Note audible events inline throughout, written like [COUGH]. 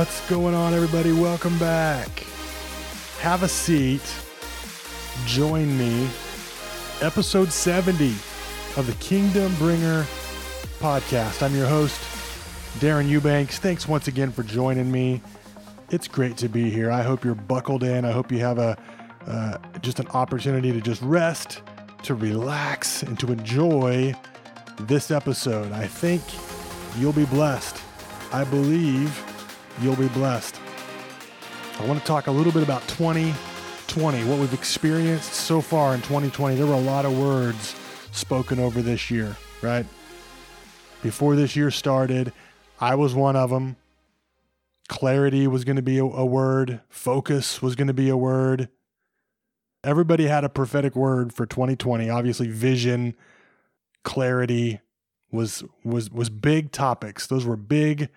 what's going on, everybody? Welcome back. Have a seat. Join me. Episode 70 of the Kingdom Bringer podcast. I'm your host, Darin Eubanks. Thanks once again for joining me. It's great to be here. I hope you're buckled in. I hope you have a uh, just an opportunity to just rest, to relax, and to enjoy this episode. I think you'll be blessed. I believe you'll be blessed. I want to talk a little bit about 2020, what we've experienced so far in 2020. There were a lot of words spoken over this year, right? Before this year started, I was one of them. Clarity was going to be a, a word, focus was going to be a word. Everybody had a prophetic word for 2020. Obviously, vision, clarity, was was was big topics. Those were big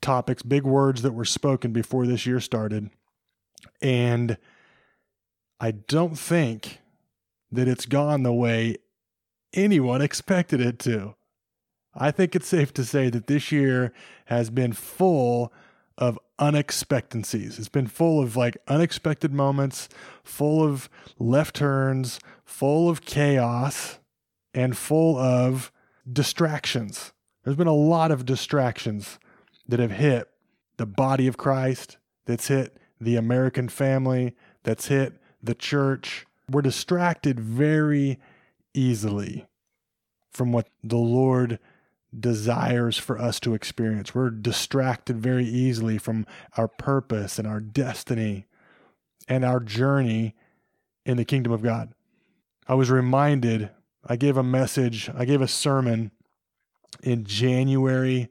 topics, big words that were spoken before this year started. And I don't think that it's gone the way anyone [LAUGHS] expected it to. I think it's safe to say that this year has been full of unexpectancies. It's been full of like unexpected moments, full of left turns, full of chaos, and full of distractions. There's been a lot of distractions that have hit the body of Christ, that's hit the American family, that's hit the church. We're distracted very easily from what the Lord desires for us to experience. We're distracted very easily from our purpose and our destiny and our journey in the kingdom of God. I was reminded I gave a message, I gave a sermon in January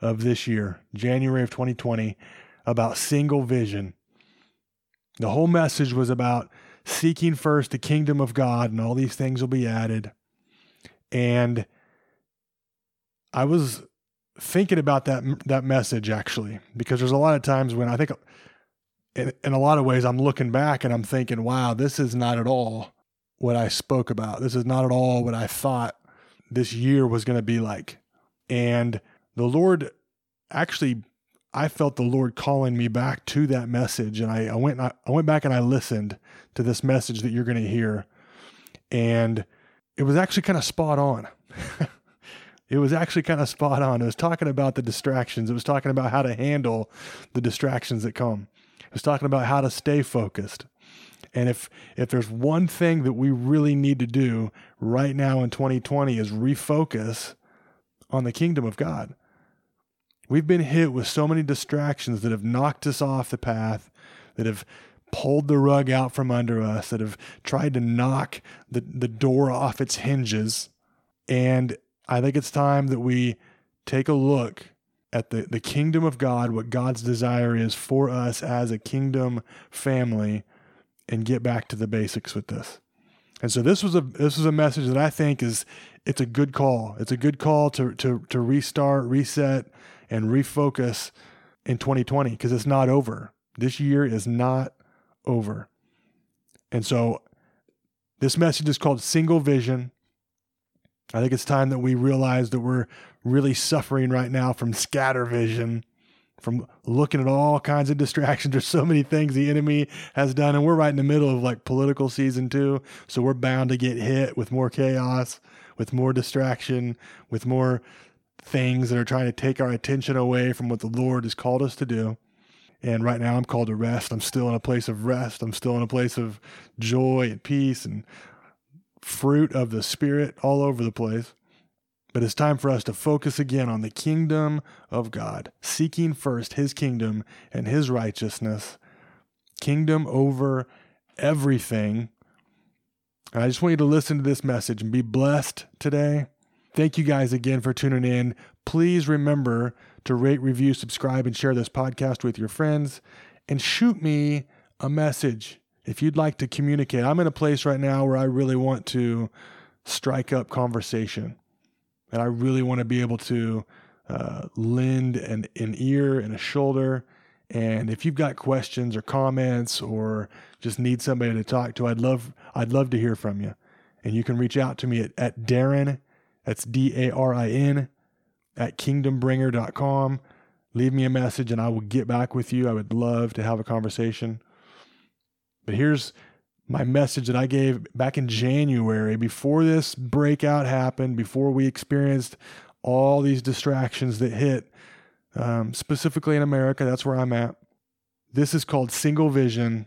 of this year, January of 2020, about single vision. The whole message was about seeking first the kingdom of God, and all these things will be added. And I was thinking about that that message actually, because there's a lot of times when I think, in, in a lot of ways, I'm looking back and I'm thinking, "Wow, this is not at all what I spoke about. This is not at all what I thought this year was going to be like. And the Lord actually, I felt the Lord calling me back to that message. And I, I went, I, I went back and I listened to this message that you're going to hear. And it was actually kind of spot on. [LAUGHS] it was actually kind of spot on. It was talking about the distractions. It was talking about how to handle the distractions that come. It was talking about how to stay focused. And if if there's one thing that we really need to do right now in 2020 is refocus on the kingdom of God. We've been hit with so many distractions that have knocked us off the path, that have pulled the rug out from under us, that have tried to knock the, the door off its hinges. And I think it's time that we take a look at the, the kingdom of God, what God's desire is for us as a kingdom family, and get back to the basics with this. And so this was a this was a message that I think is it's a good call. It's a good call to to to restart, reset, and refocus in 2020 because it's not over. This year is not over. And so this message is called single vision. I think it's time that we realize that we're really suffering right now from scatter vision from looking at all kinds of distractions. [LAUGHS] There's so many things the enemy has done, and we're right in the middle of like political season too. So we're bound to get hit with more chaos, with more distraction, with more things that are trying to take our attention away from what the Lord has called us to do. And right now I'm called to rest. I'm still in a place of rest. I'm still in a place of joy and peace and fruit of the Spirit all over the place. But it's time for us to focus again on the kingdom of God, seeking first his kingdom and his righteousness, kingdom over everything. And I just want you to listen to this message and be blessed today. Thank you guys again for tuning in. Please remember to rate, review, subscribe, and share this podcast with your friends. And shoot me a message if you'd like to communicate. I'm in a place right now where I really want to strike up conversation. And I really want to be able to uh, lend an, an ear and a shoulder. And if you've got questions or comments or just need somebody to talk to, I'd love I'd love to hear from you. And you can reach out to me at, at Darin, that's D A R I N, at kingdombringer.com. Leave me a message and I will get back with you. I would love to have a conversation. But here's my message that I gave back in January before this breakout happened, before we experienced all these distractions that hit, um, specifically in America. That's where I'm at. This is called Single Vision,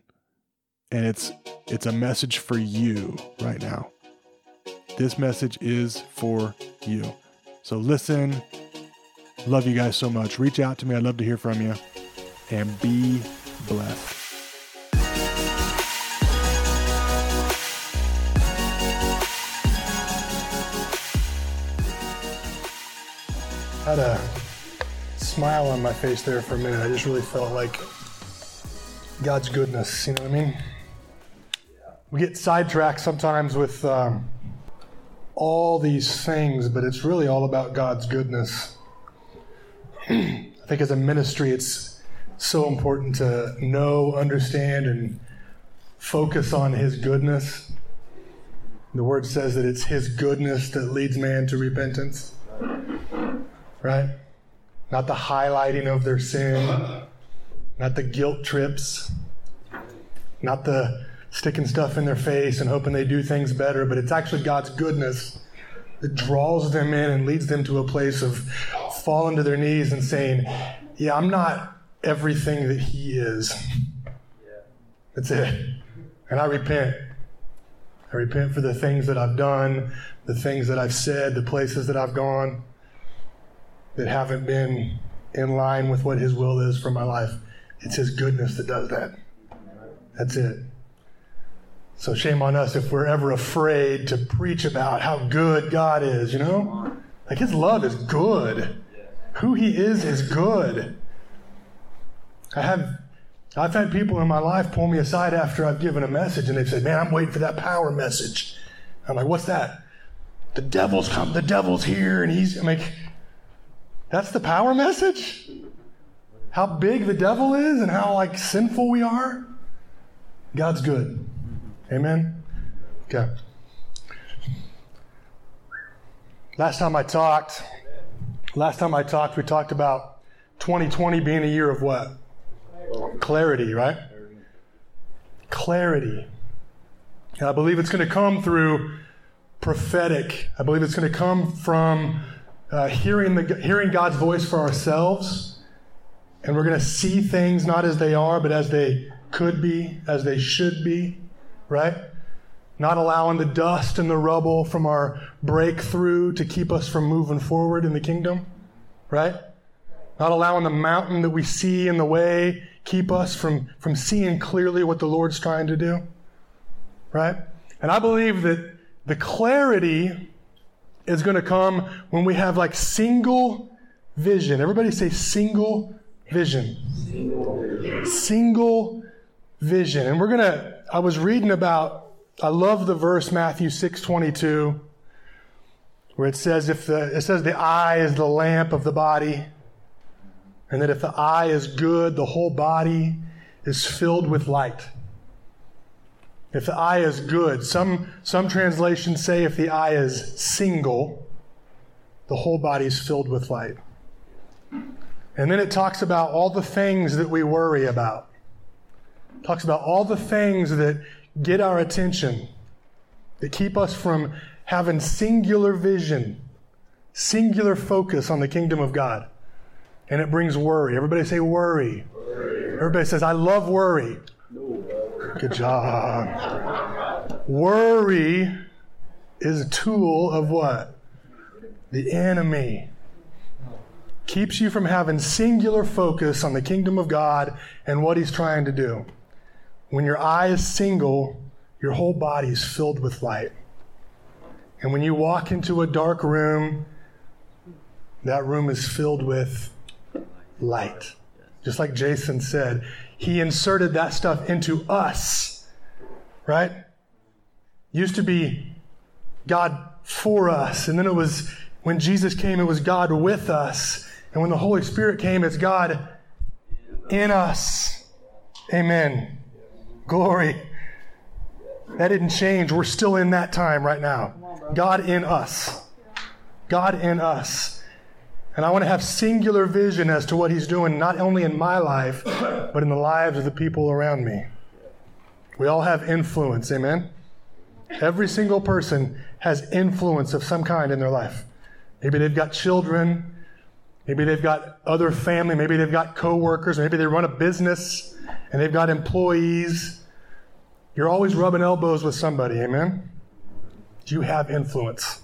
and it's it's a message for you right now. This message is for you. So listen. Love you guys so much. Reach out to me. I'd love to hear from you. And be blessed. had a smile on my face there for a minute. I just really felt like God's goodness. You know what I mean? We get sidetracked sometimes with um, all these things, but it's really all about God's goodness. [CLEARS THROAT] I think as a ministry, it's so important to know, understand, and focus on His goodness. The word says that it's His goodness that leads man to repentance right? Not the highlighting of their sin, not the guilt trips, not the sticking stuff in their face and hoping they do things better, but it's actually God's goodness that draws them in and leads them to a place of falling to their knees and saying, Yeah, I'm not everything that He is. That's it. And I repent. I repent for the things that I've done, the things that I've said, the places that I've gone that haven't been in line with what His will is for my life. It's His goodness that does that. That's it. So shame on us if we're ever afraid to preach about how good God is, you know? Like His love is good. Who He is is good. I have I've had people in my life pull me aside after I've given a message and they've said, Man, I'm waiting for that power message. I'm like, what's that? The devil's come, the devil's here, and he's I'm like, that's the power message? How big the devil is and how like sinful we are? God's good. Amen. Okay. Last time I talked, last time I talked, we talked about 2020 being a year of what? Clarity, right? Clarity. And I believe it's going to come through prophetic. I believe it's going to come from uh, hearing, the, hearing God's voice for ourselves, and we're going to see things not as they are, but as they could be, as they should be, right? Not allowing the dust and the rubble from our breakthrough to keep us from moving forward in the kingdom, right? Not allowing the mountain that we see in the way keep us from, from seeing clearly what the Lord's trying to do, right? And I believe that the clarity is going to come when we have like single vision. Everybody say single vision. Single vision. Single vision. And we're going to, I was reading about, I love the verse Matthew 6 22, where it says, if the, it says the eye is the lamp of the body, and that if the eye is good, the whole body is filled with light. If the eye is good, some, some translations say if the eye is single, the whole body is filled with light. And then it talks about all the things that we worry about. Talks about all the things that get our attention, that keep us from having singular vision, singular focus on the kingdom of God. And it brings worry. Everybody say worry. worry. Everybody says, I love worry. Good job. Worry is a tool of what? The enemy. Keeps you from having singular focus on the kingdom of God and what he's trying to do. When your eye is single, your whole body is filled with light. And when you walk into a dark room, that room is filled with light. Just like Jason said, he inserted that stuff into us, right? Used to be God for us, and then it was when Jesus came, it was God with us. And when the Holy Spirit came, it's God in us. Amen. Glory. That didn't change. We're still in that time right now. God in us. God in us. And I want to have singular vision as to what He's doing, not only in my life, but in the lives of the people around me. We all have influence. Amen. Every single person has influence of some kind in their life. Maybe they've got children. Maybe they've got other family. Maybe they've got coworkers. Maybe they run a business and they've got employees. You're always rubbing elbows with somebody. Amen. You have influence.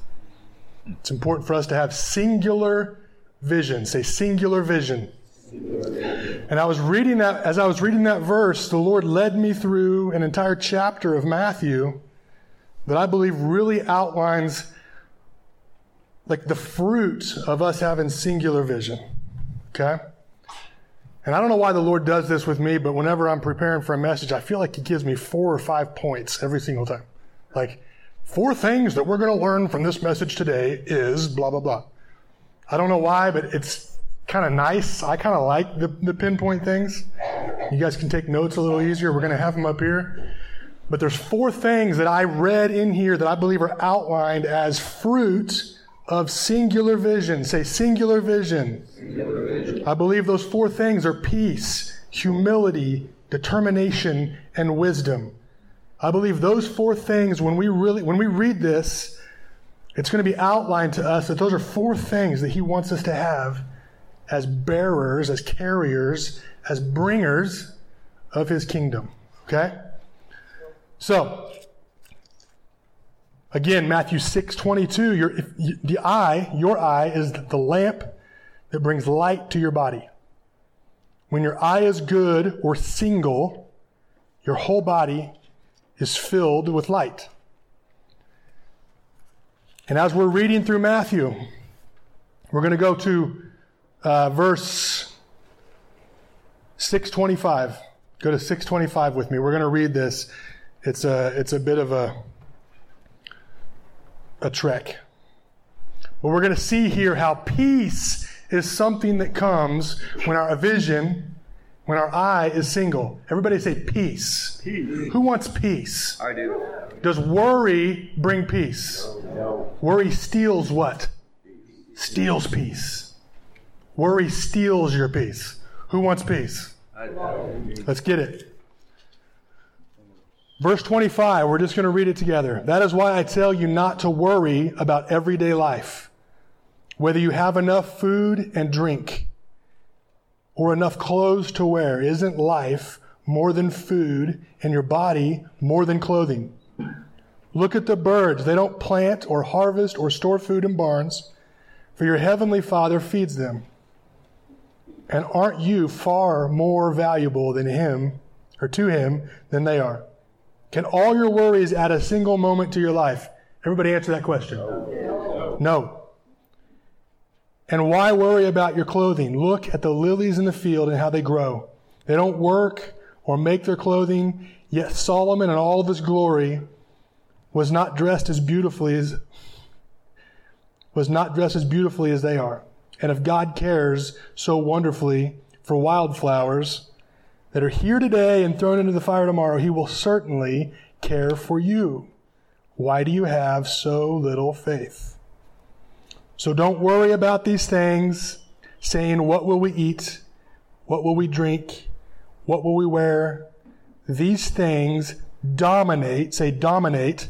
It's important for us to have singular vision. Say singular vision. And I was reading that, as I was reading that verse, the Lord led me through an entire chapter of Matthew that I believe really outlines like the fruit of us having singular vision. Okay? And I don't know why the Lord does this with me, but whenever I'm preparing for a message, I feel like He gives me four or five points every single time. Like, four things that we're going to learn from this message today is blah, blah, blah. I don't know why, but it's kind of nice. I kind of like the, the pinpoint things. You guys can take notes a little easier. We're going to have them up here. But there's four things that I read in here that I believe are outlined as fruit of singular vision. Say singular vision. singular vision. I believe those four things are peace, humility, determination, and wisdom. I believe those four things, when we really, when we read this, it's going to be outlined to us that those are four things that he wants us to have as bearers, as carriers, as bringers of his kingdom. Okay? So, Again, Matthew 6 22, your, the eye, your eye, is the lamp that brings light to your body. When your eye is good or single, your whole body is filled with light. And as we're reading through Matthew, we're going to go to uh, verse 625. Go to 625 with me. We're going to read this. It's a, it's a bit of a a trek. But we're going to see here how peace is something that comes when our vision, when our eye is single. Everybody say peace. peace. Who wants peace? I do. Does worry bring peace? No. Worry steals what? Steals peace. Worry steals your peace. Who wants peace? Let's get it. Verse 25, we're just going to read it together. That is why I tell you not to worry about everyday life, whether you have enough food and drink or enough clothes to wear. Isn't life more than food and your body more than clothing? Look at the birds. They don't plant or harvest or store food in barns, for your heavenly Father feeds them. And aren't you far more valuable than him or to him than they are? Can all your worries add a single moment to your life? Everybody answer that question. No. And why worry about your clothing? Look at the lilies in the field and how they grow. They don't work or make their clothing, yet Solomon in all of his glory was not dressed as beautifully as was not dressed as beautifully as they are. And if God cares so wonderfully for wildflowers, that are here today and thrown into the fire tomorrow, he will certainly care for you. Why do you have so little faith? So don't worry about these things, saying, What will we eat? What will we drink? What will we wear? These things dominate, say, dominate,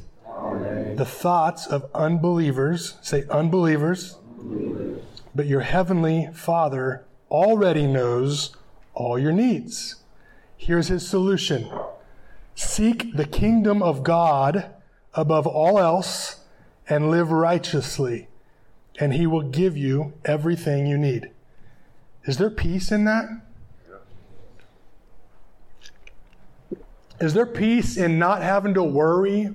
the thoughts of unbelievers. Say, unbelievers. unbelievers. But your heavenly Father already knows all your needs. Here's his solution Seek the kingdom of God above all else and live righteously, and he will give you everything you need. Is there peace in that? Is there peace in not having to worry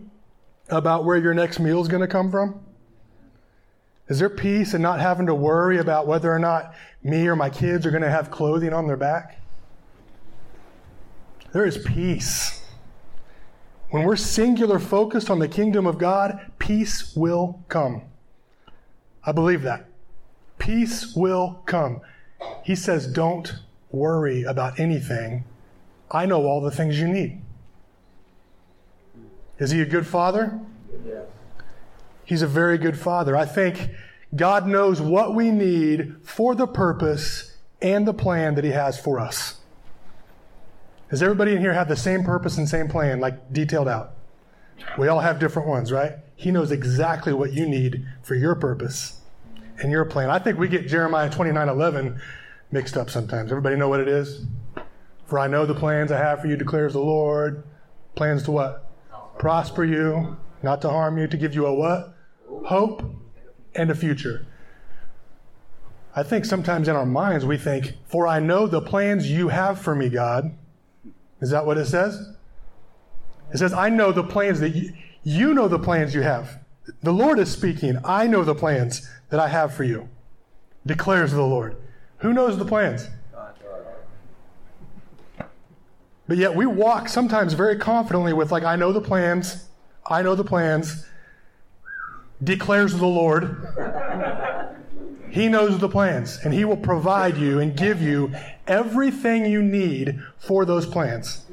about where your next meal is going to come from? Is there peace in not having to worry about whether or not me or my kids are going to have clothing on their back? There is peace. When we're singular focused on the kingdom of God, peace will come. I believe that. Peace will come. He says, Don't worry about anything. I know all the things you need. Is he a good father? Yes. He's a very good father. I think God knows what we need for the purpose and the plan that he has for us. Does everybody in here have the same purpose and same plan, like detailed out? We all have different ones, right? He knows exactly what you need for your purpose and your plan. I think we get Jeremiah 29 11 mixed up sometimes. Everybody know what it is? For I know the plans I have for you, declares the Lord. Plans to what? Prosper you, not to harm you, to give you a what? Hope and a future. I think sometimes in our minds we think, For I know the plans you have for me, God. Is that what it says? It says, I know the plans that you, you know the plans you have. The Lord is speaking. I know the plans that I have for you, declares the Lord. Who knows the plans? But yet we walk sometimes very confidently with, like, I know the plans, I know the plans, declares the Lord. He knows the plans, and He will provide you and give you everything you need for those plans.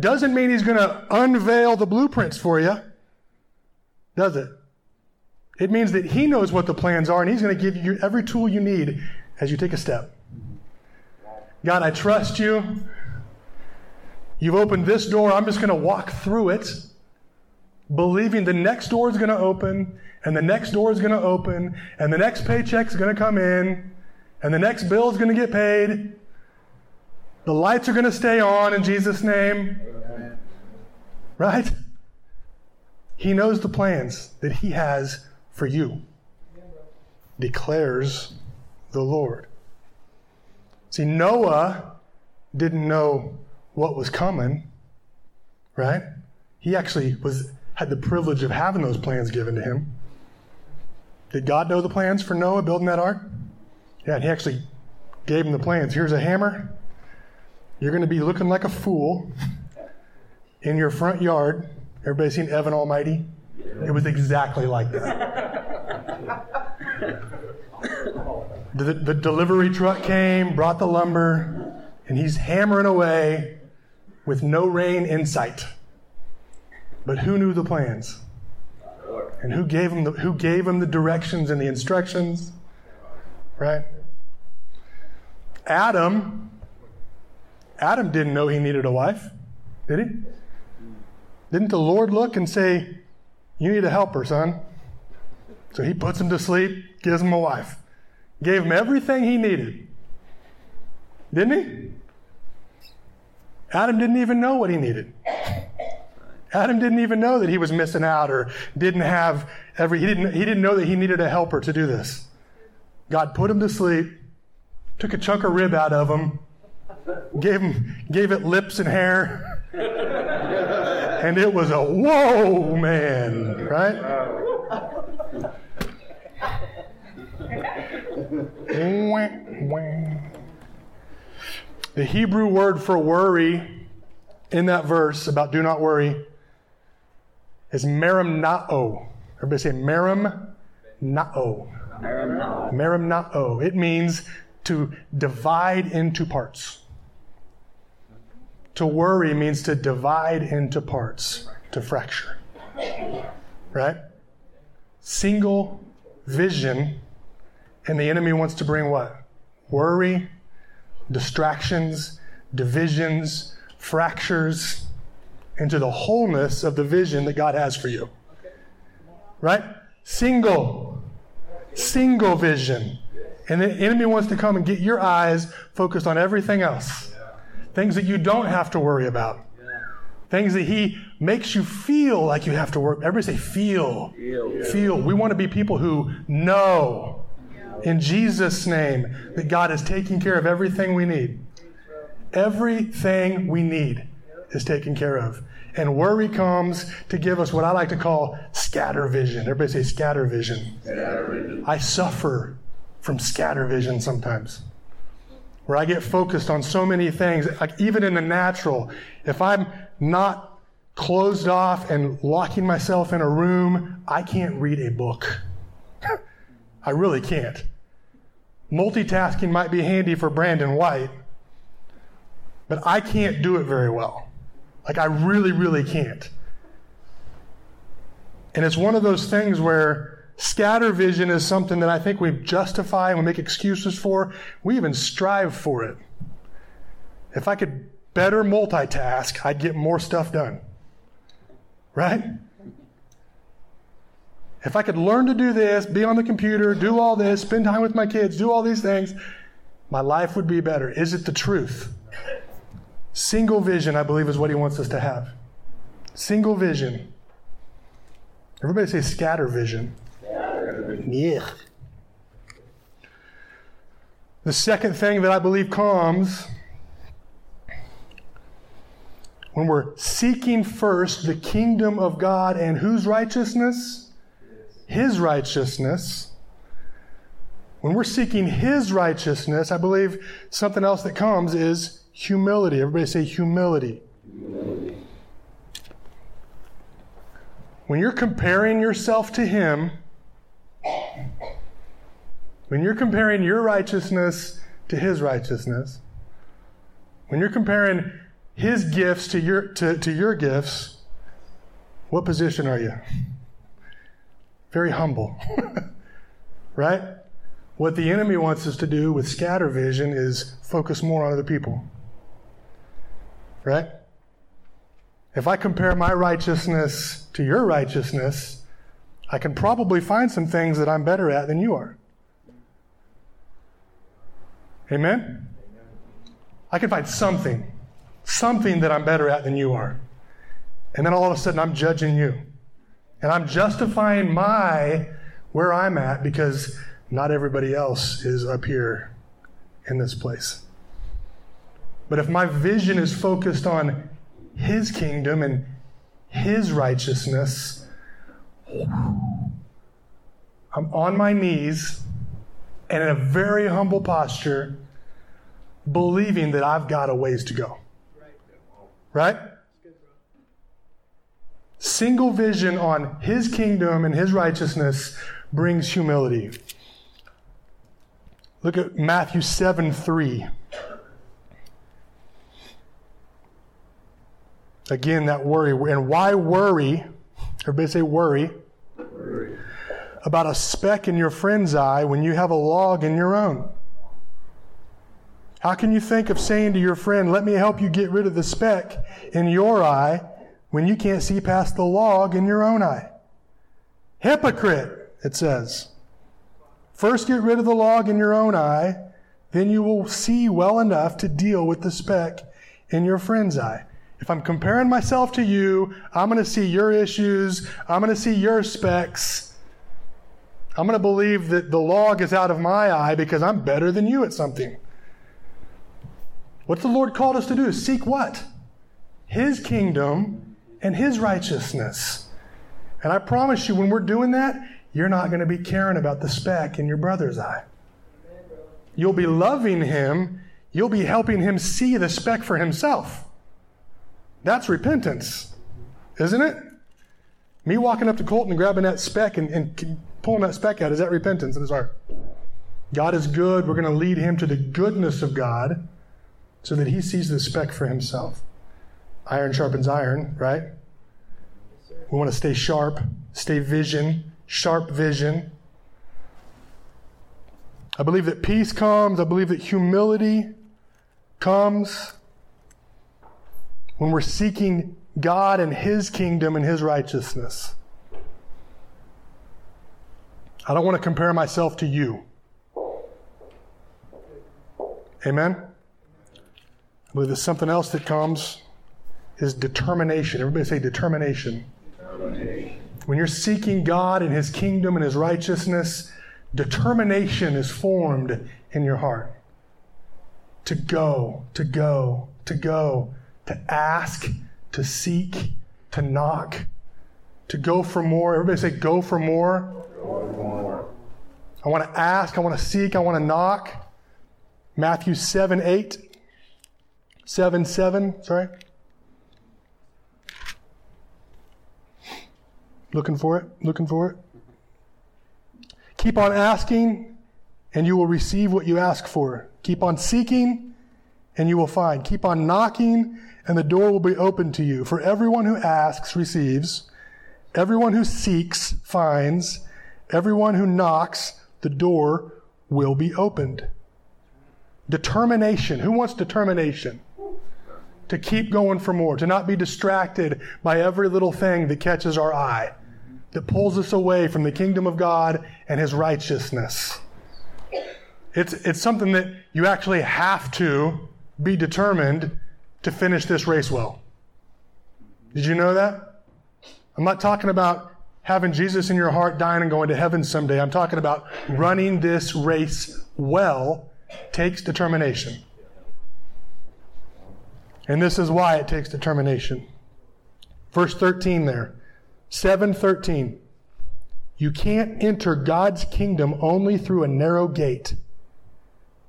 Doesn't mean He's going to unveil the blueprints for you, does it? It means that He knows what the plans are, and He's going to give you every tool you need as you take a step. God, I trust you. You've opened this door. I'm just going to walk through it, believing the next door is going to open, and the next door is going to open, and the next paycheck is going to come in, and the next bill is going to get paid. The lights are going to stay on in Jesus' name. Right? He knows the plans that He has for you, declares the Lord. See, Noah didn't know what was coming, right? He actually was had the privilege of having those plans given to him. Did God know the plans for Noah building that ark? Yeah, and he actually gave him the plans. Here's a hammer. You're going to be looking like a fool in your front yard. Everybody seen Evan Almighty? It was exactly like that. [LAUGHS] the, the delivery truck came, brought the lumber, and he's hammering away with no rain in sight. But who knew the plans? And who gave him the, who gave him the directions and the instructions? Right? Adam Adam didn't know he needed a wife, did he? Didn't the Lord look and say, You need a helper, son? So he puts him to sleep, gives him a wife, gave him everything he needed. Didn't he? Adam didn't even know what he needed. Adam didn't even know that he was missing out or didn't have every he didn't he didn't know that he needed a helper to do this. God put him to sleep, took a chunk of rib out of him, gave him gave it lips and hair. and it was a whoa man, right? the Hebrew word for worry in that verse about do not worry is merimnao. Everybody say merimnao. Merimnao. Merimnao. It means to divide into parts. To worry means to divide into parts, to fracture. Right? Single vision, and the enemy wants to bring what? Worry, distractions, divisions, fractures into the wholeness of the vision that God has for you. Right? Single. Single vision. And the enemy wants to come and get your eyes focused on everything else. Things that you don't have to worry about. Things that he makes you feel like you have to work. Everybody say feel. Feel. feel. We want to be people who know in Jesus' name that God is taking care of everything we need. Everything we need is taken care of. And worry comes to give us what I like to call scatter vision. Everybody say scatter vision. Scatter vision. I suffer from scatter vision sometimes, where I get focused on so many things, like even in the natural. If I'm not closed off and locking myself in a room, I can't read a book. [LAUGHS] I really can't. Multitasking might be handy for Brandon White, but I can't do it very well. Like, I really, really can't. And it's one of those things where scatter vision is something that I think we justify and we make excuses for. We even strive for it. If I could better multitask, I'd get more stuff done. Right? If I could learn to do this, be on the computer, do all this, spend time with my kids, do all these things, my life would be better. Is it the truth? Single vision, I believe, is what he wants us to have. Single vision. Everybody say scatter vision. Yeah. The second thing that I believe comes when we're seeking first the kingdom of God and whose righteousness? His righteousness. When we're seeking His righteousness, I believe something else that comes is Humility. Everybody say humility. humility. When you're comparing yourself to Him, when you're comparing your righteousness to His righteousness, when you're comparing His gifts to your, to, to your gifts, what position are you? Very humble. [LAUGHS] right? What the enemy wants us to do with scatter vision is focus more on other people. Right? If I compare my righteousness to your righteousness, I can probably find some things that I'm better at than you are. Amen? I can find something, something that I'm better at than you are. And then all of a sudden I'm judging you. And I'm justifying my where I'm at because not everybody else is up here in this place. But if my vision is focused on His kingdom and His righteousness, I'm on my knees and in a very humble posture, believing that I've got a ways to go. Right? Single vision on His kingdom and His righteousness brings humility. Look at Matthew 7 3. Again, that worry. And why worry? Everybody say worry. worry. About a speck in your friend's eye when you have a log in your own. How can you think of saying to your friend, let me help you get rid of the speck in your eye when you can't see past the log in your own eye? Hypocrite, it says. First get rid of the log in your own eye, then you will see well enough to deal with the speck in your friend's eye. If I'm comparing myself to you, I'm going to see your issues. I'm going to see your specks. I'm going to believe that the log is out of my eye because I'm better than you at something. What's the Lord called us to do? Seek what? His kingdom and His righteousness. And I promise you, when we're doing that, you're not going to be caring about the speck in your brother's eye. You'll be loving him. You'll be helping him see the speck for himself. That's repentance, isn't it? Me walking up to Colton and grabbing that speck and, and pulling that speck out, is that repentance in his heart? God is good. We're going to lead him to the goodness of God so that he sees the speck for himself. Iron sharpens iron, right? We want to stay sharp, stay vision, sharp vision. I believe that peace comes. I believe that humility comes when we're seeking God and His kingdom and His righteousness. I don't want to compare myself to you. Amen? I believe there's something else that comes is determination. Everybody say determination. determination. When you're seeking God and His kingdom and His righteousness, determination is formed in your heart to go, to go, to go, to ask, to seek, to knock, to go for more. Everybody say, go for more. I want to ask, I want to seek, I want to knock. Matthew 7 8. 7 7, sorry. Looking for it, looking for it. Keep on asking, and you will receive what you ask for. Keep on seeking, and you will find. Keep on knocking, and the door will be open to you. For everyone who asks receives, everyone who seeks finds, everyone who knocks, the door will be opened. Determination. Who wants determination? To keep going for more, to not be distracted by every little thing that catches our eye, that pulls us away from the kingdom of God and His righteousness. It's, it's something that you actually have to be determined to finish this race well. Did you know that? I'm not talking about having Jesus in your heart, dying and going to heaven someday. I'm talking about running this race well takes determination. And this is why it takes determination. Verse 13 there. 713. You can't enter God's kingdom only through a narrow gate.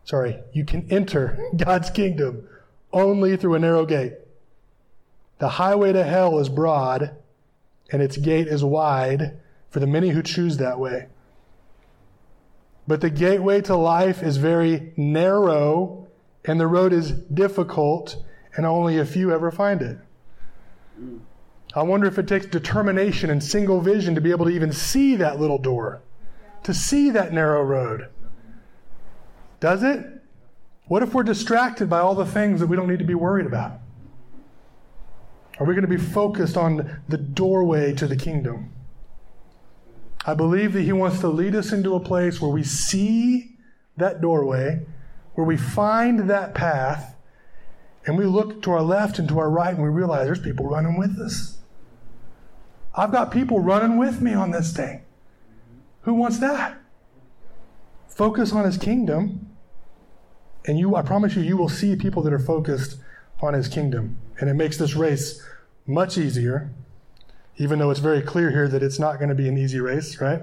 Sorry, you can enter God's kingdom only through a narrow gate. The highway to hell is broad, and its gate is wide for the many who choose that way. But the gateway to life is very narrow, and the road is difficult, and only a few ever find it. I wonder if it takes determination and single vision to be able to even see that little door, to see that narrow road. Does it? What if we're distracted by all the things that we don't need to be worried about? Are we going to be focused on the doorway to the kingdom? I believe that He wants to lead us into a place where we see that doorway, where we find that path, and we look to our left and to our right and we realize there's people running with us. I've got people running with me on this thing. Who wants that? Focus on His kingdom, and you, I promise you, you will see people that are focused on His kingdom. And it makes this race much easier, even though it's very clear here that it's not going to be an easy race, right?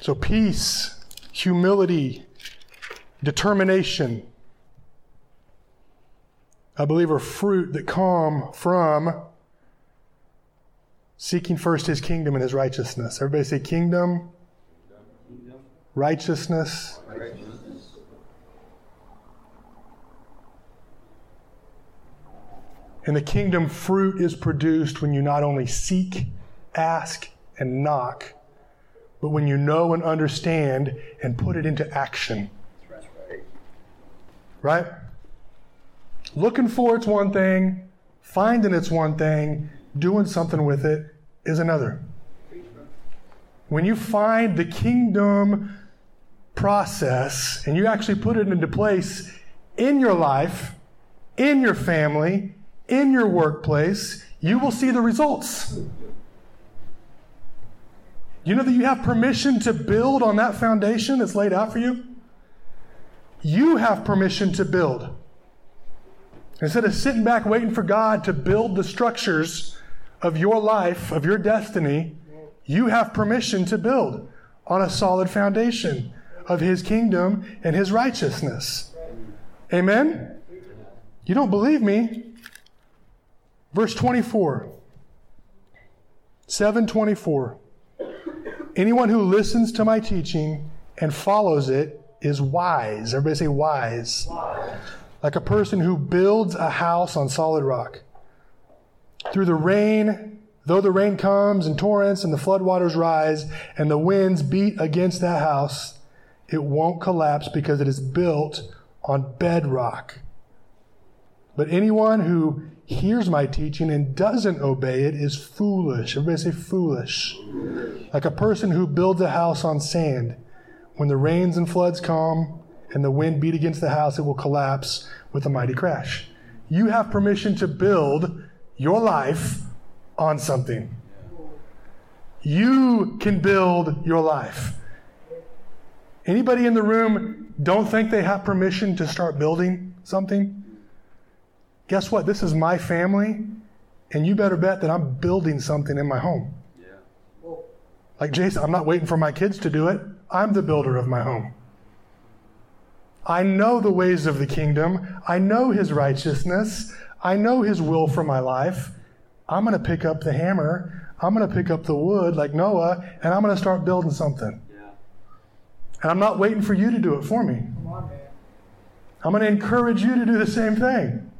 So, peace, humility, determination, I believe are fruit that come from seeking first his kingdom and his righteousness. Everybody say kingdom, kingdom. Righteousness. righteousness. And the kingdom fruit is produced when you not only seek, ask, and knock, but when you know and understand and put it into action. Right? Looking for it's one thing, finding it's one thing, doing something with it is another. When you find the kingdom process and you actually put it into place in your life, in your family, in your workplace, you will see the results. You know that you have permission to build on that foundation that's laid out for you? You have permission to build. Instead of sitting back waiting for God to build the structures of your life, of your destiny, you have permission to build on a solid foundation of His kingdom and His righteousness. Amen? You don't believe me? Verse 24. 724. Anyone who listens to my teaching and follows it is wise. Everybody say wise. wise. Like a person who builds a house on solid rock. Through the rain, though the rain comes in torrents and the floodwaters rise and the winds beat against that house, it won't collapse because it is built on bedrock. But anyone who hears my teaching and doesn't obey it is foolish. Everybody say foolish. Like a person who builds a house on sand. When the rains and floods come and the wind beat against the house, it will collapse with a mighty crash. You have permission to build your life on something. You can build your life. Anybody in the room don't think they have permission to start building something? Guess what? This is my family, and you better bet that I'm building something in my home. Yeah. Like Jason, I'm not waiting for my kids to do it. I'm the builder of my home. I know the ways of the kingdom. I know his righteousness. I know his will for my life. I'm going to pick up the hammer. I'm going to pick up the wood like Noah, and I'm going to start building something. And I'm not waiting for you to do it for me. On, I'm going to encourage you to do the same thing.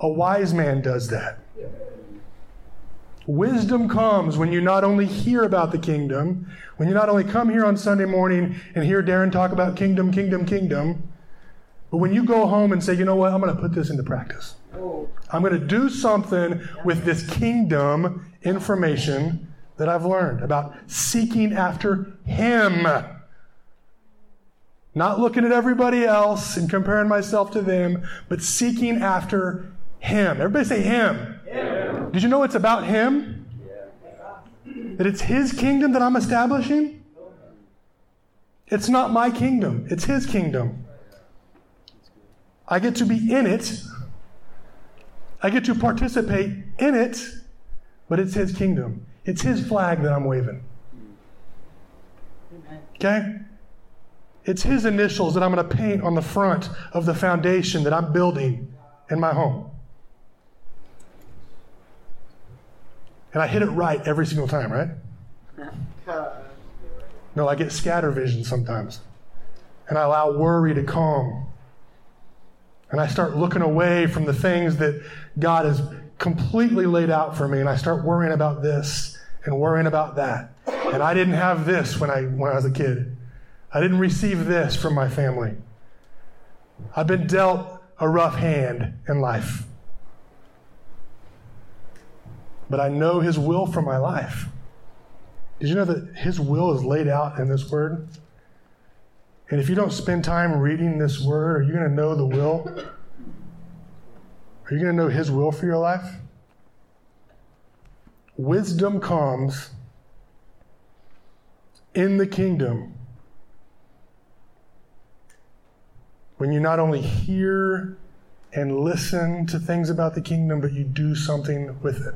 A wise man does that. Yeah. Wisdom comes when you not only hear about the kingdom, when you not only come here on Sunday morning and hear Darin talk about kingdom, kingdom, kingdom, but when you go home and say, you know what, I'm going to put this into practice. Oh. I'm going to do something with this kingdom information that I've learned about seeking after Him. Not looking at everybody else and comparing myself to them, but seeking after Him. Everybody say Him. Him. Did you know it's about Him? Yeah. That it's His kingdom that I'm establishing? It's not my kingdom, it's His kingdom. I get to be in it I get to participate in it, but it's His kingdom. It's His flag that I'm waving. Okay? It's His initials that I'm going to paint on the front of the foundation that I'm building in my home. And I hit it right every single time, right? No, I get scatter vision sometimes. And I allow worry to calm and I start looking away from the things that God has completely laid out for me, and I start worrying about this and worrying about that. And I didn't have this when I, when I was a kid. I didn't receive this from my family. I've been dealt a rough hand in life. But I know His will for my life. Did you know that His will is laid out in this word? And if you don't spend time reading this word, are you going to know the will? Are you going to know His will for your life? Wisdom comes in the kingdom when you not only hear and listen to things about the kingdom, but you do something with it.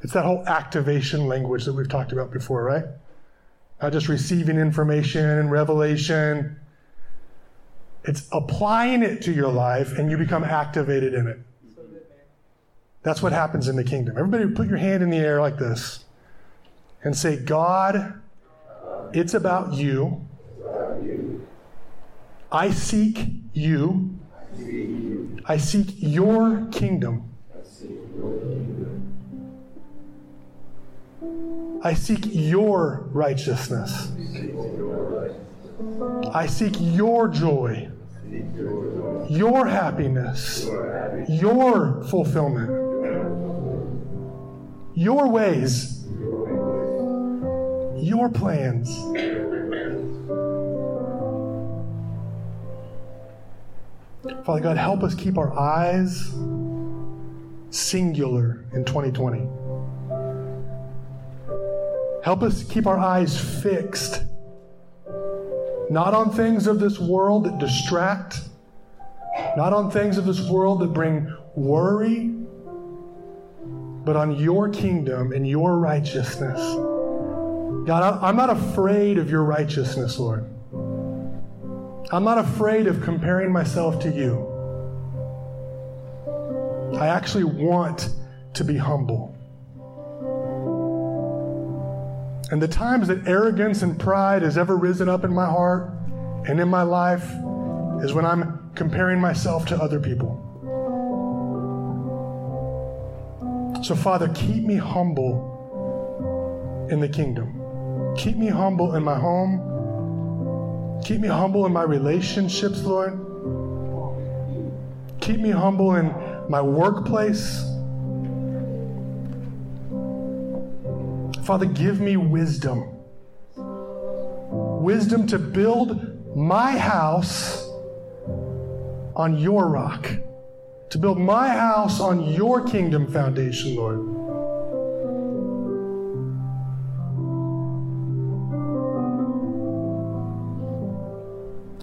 It's that whole activation language that we've talked about before, right? not just receiving information and revelation. It's applying it to your life and you become activated in it. That's what happens in the kingdom. Everybody put your hand in the air like this and say, God, it's about you. I seek you. I seek your kingdom. I seek your righteousness. I seek your joy, your happiness, your fulfillment, your ways, your plans. Father God, help us keep our eyes singular in 2020. Help us keep our eyes fixed, not on things of this world that distract, not on things of this world that bring worry, but on your kingdom and your righteousness. God, I'm not afraid of your righteousness, Lord. I'm not afraid of comparing myself to you. I actually want to be humble. And the times that arrogance and pride has ever risen up in my heart and in my life is when I'm comparing myself to other people. So, Father, keep me humble in the kingdom. Keep me humble in my home. Keep me humble in my relationships, Lord. Keep me humble in my workplace. Father, give me wisdom. Wisdom to build my house on your rock, to build my house on your kingdom foundation, Lord.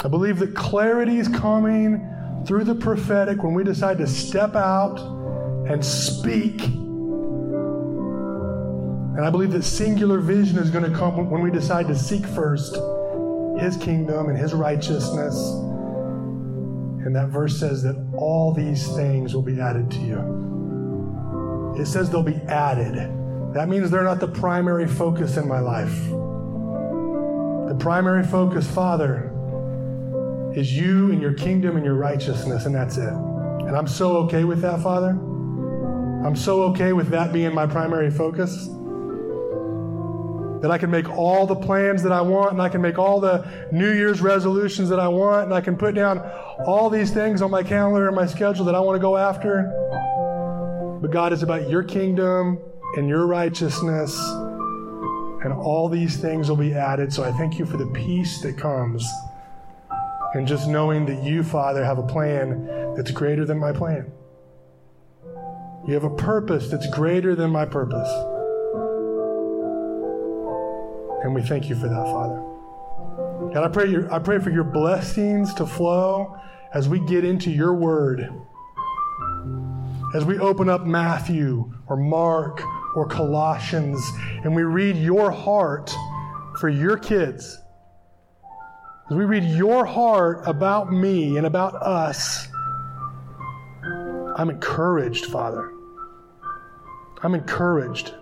I believe that clarity is coming through the prophetic when we decide to step out and speak. And I believe that singular vision is going to come when we decide to seek first His kingdom and His righteousness. And that verse says that all these things will be added to you. It says they'll be added. That means they're not the primary focus in my life. The primary focus, Father, is you and your kingdom and your righteousness, and that's it. And I'm so okay with that, Father. I'm so okay with that being my primary focus. That I can make all the plans that I want, and I can make all the New Year's resolutions that I want, and I can put down all these things on my calendar and my schedule that I want to go after. But God is about your kingdom and your righteousness, and all these things will be added. So I thank you for the peace that comes and just knowing that you, Father, have a plan that's greater than my plan. You have a purpose that's greater than my purpose. And we thank you for that, Father. God, I pray, your, I pray for your blessings to flow as we get into your word. As we open up Matthew or Mark or Colossians and we read your heart for your kids as we read your heart about me and about us, I'm encouraged, Father. I'm encouraged.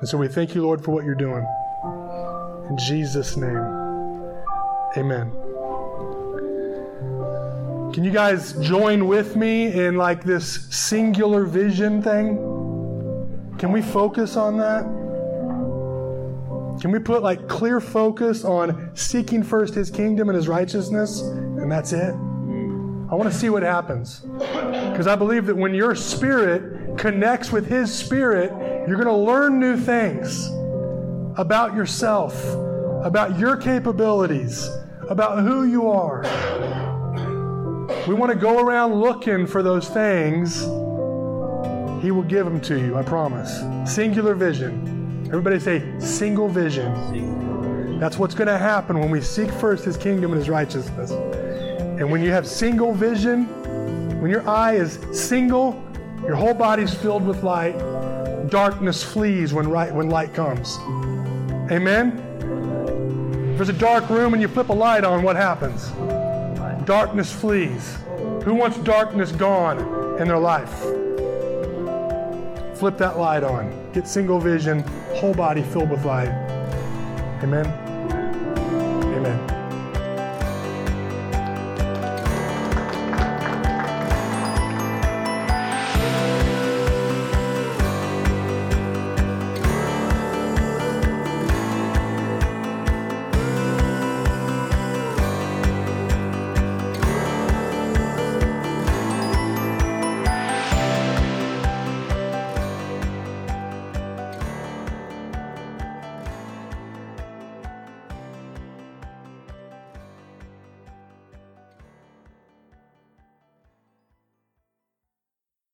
And so we thank you, Lord, for what you're doing. In Jesus' name, amen. Can you guys join with me in like this singular vision thing? Can we focus on that? Can we put like clear focus on seeking first his kingdom and his righteousness, and that's it? I want to see what happens. Because I believe that when your spirit connects with his spirit, you're going to learn new things about yourself, about your capabilities, about who you are. We want to go around looking for those things. He will give them to you, I promise. Singular vision. Everybody say, single vision. That's what's going to happen when we seek first His kingdom and His righteousness. And when you have single vision, when your eye is single, your whole body's filled with light. Darkness flees when, right, when light comes. Amen? If there's a dark room and you flip a light on, what happens? Darkness flees. Who wants darkness gone in their life? Flip that light on. Get single vision, whole body filled with light. Amen. Amen.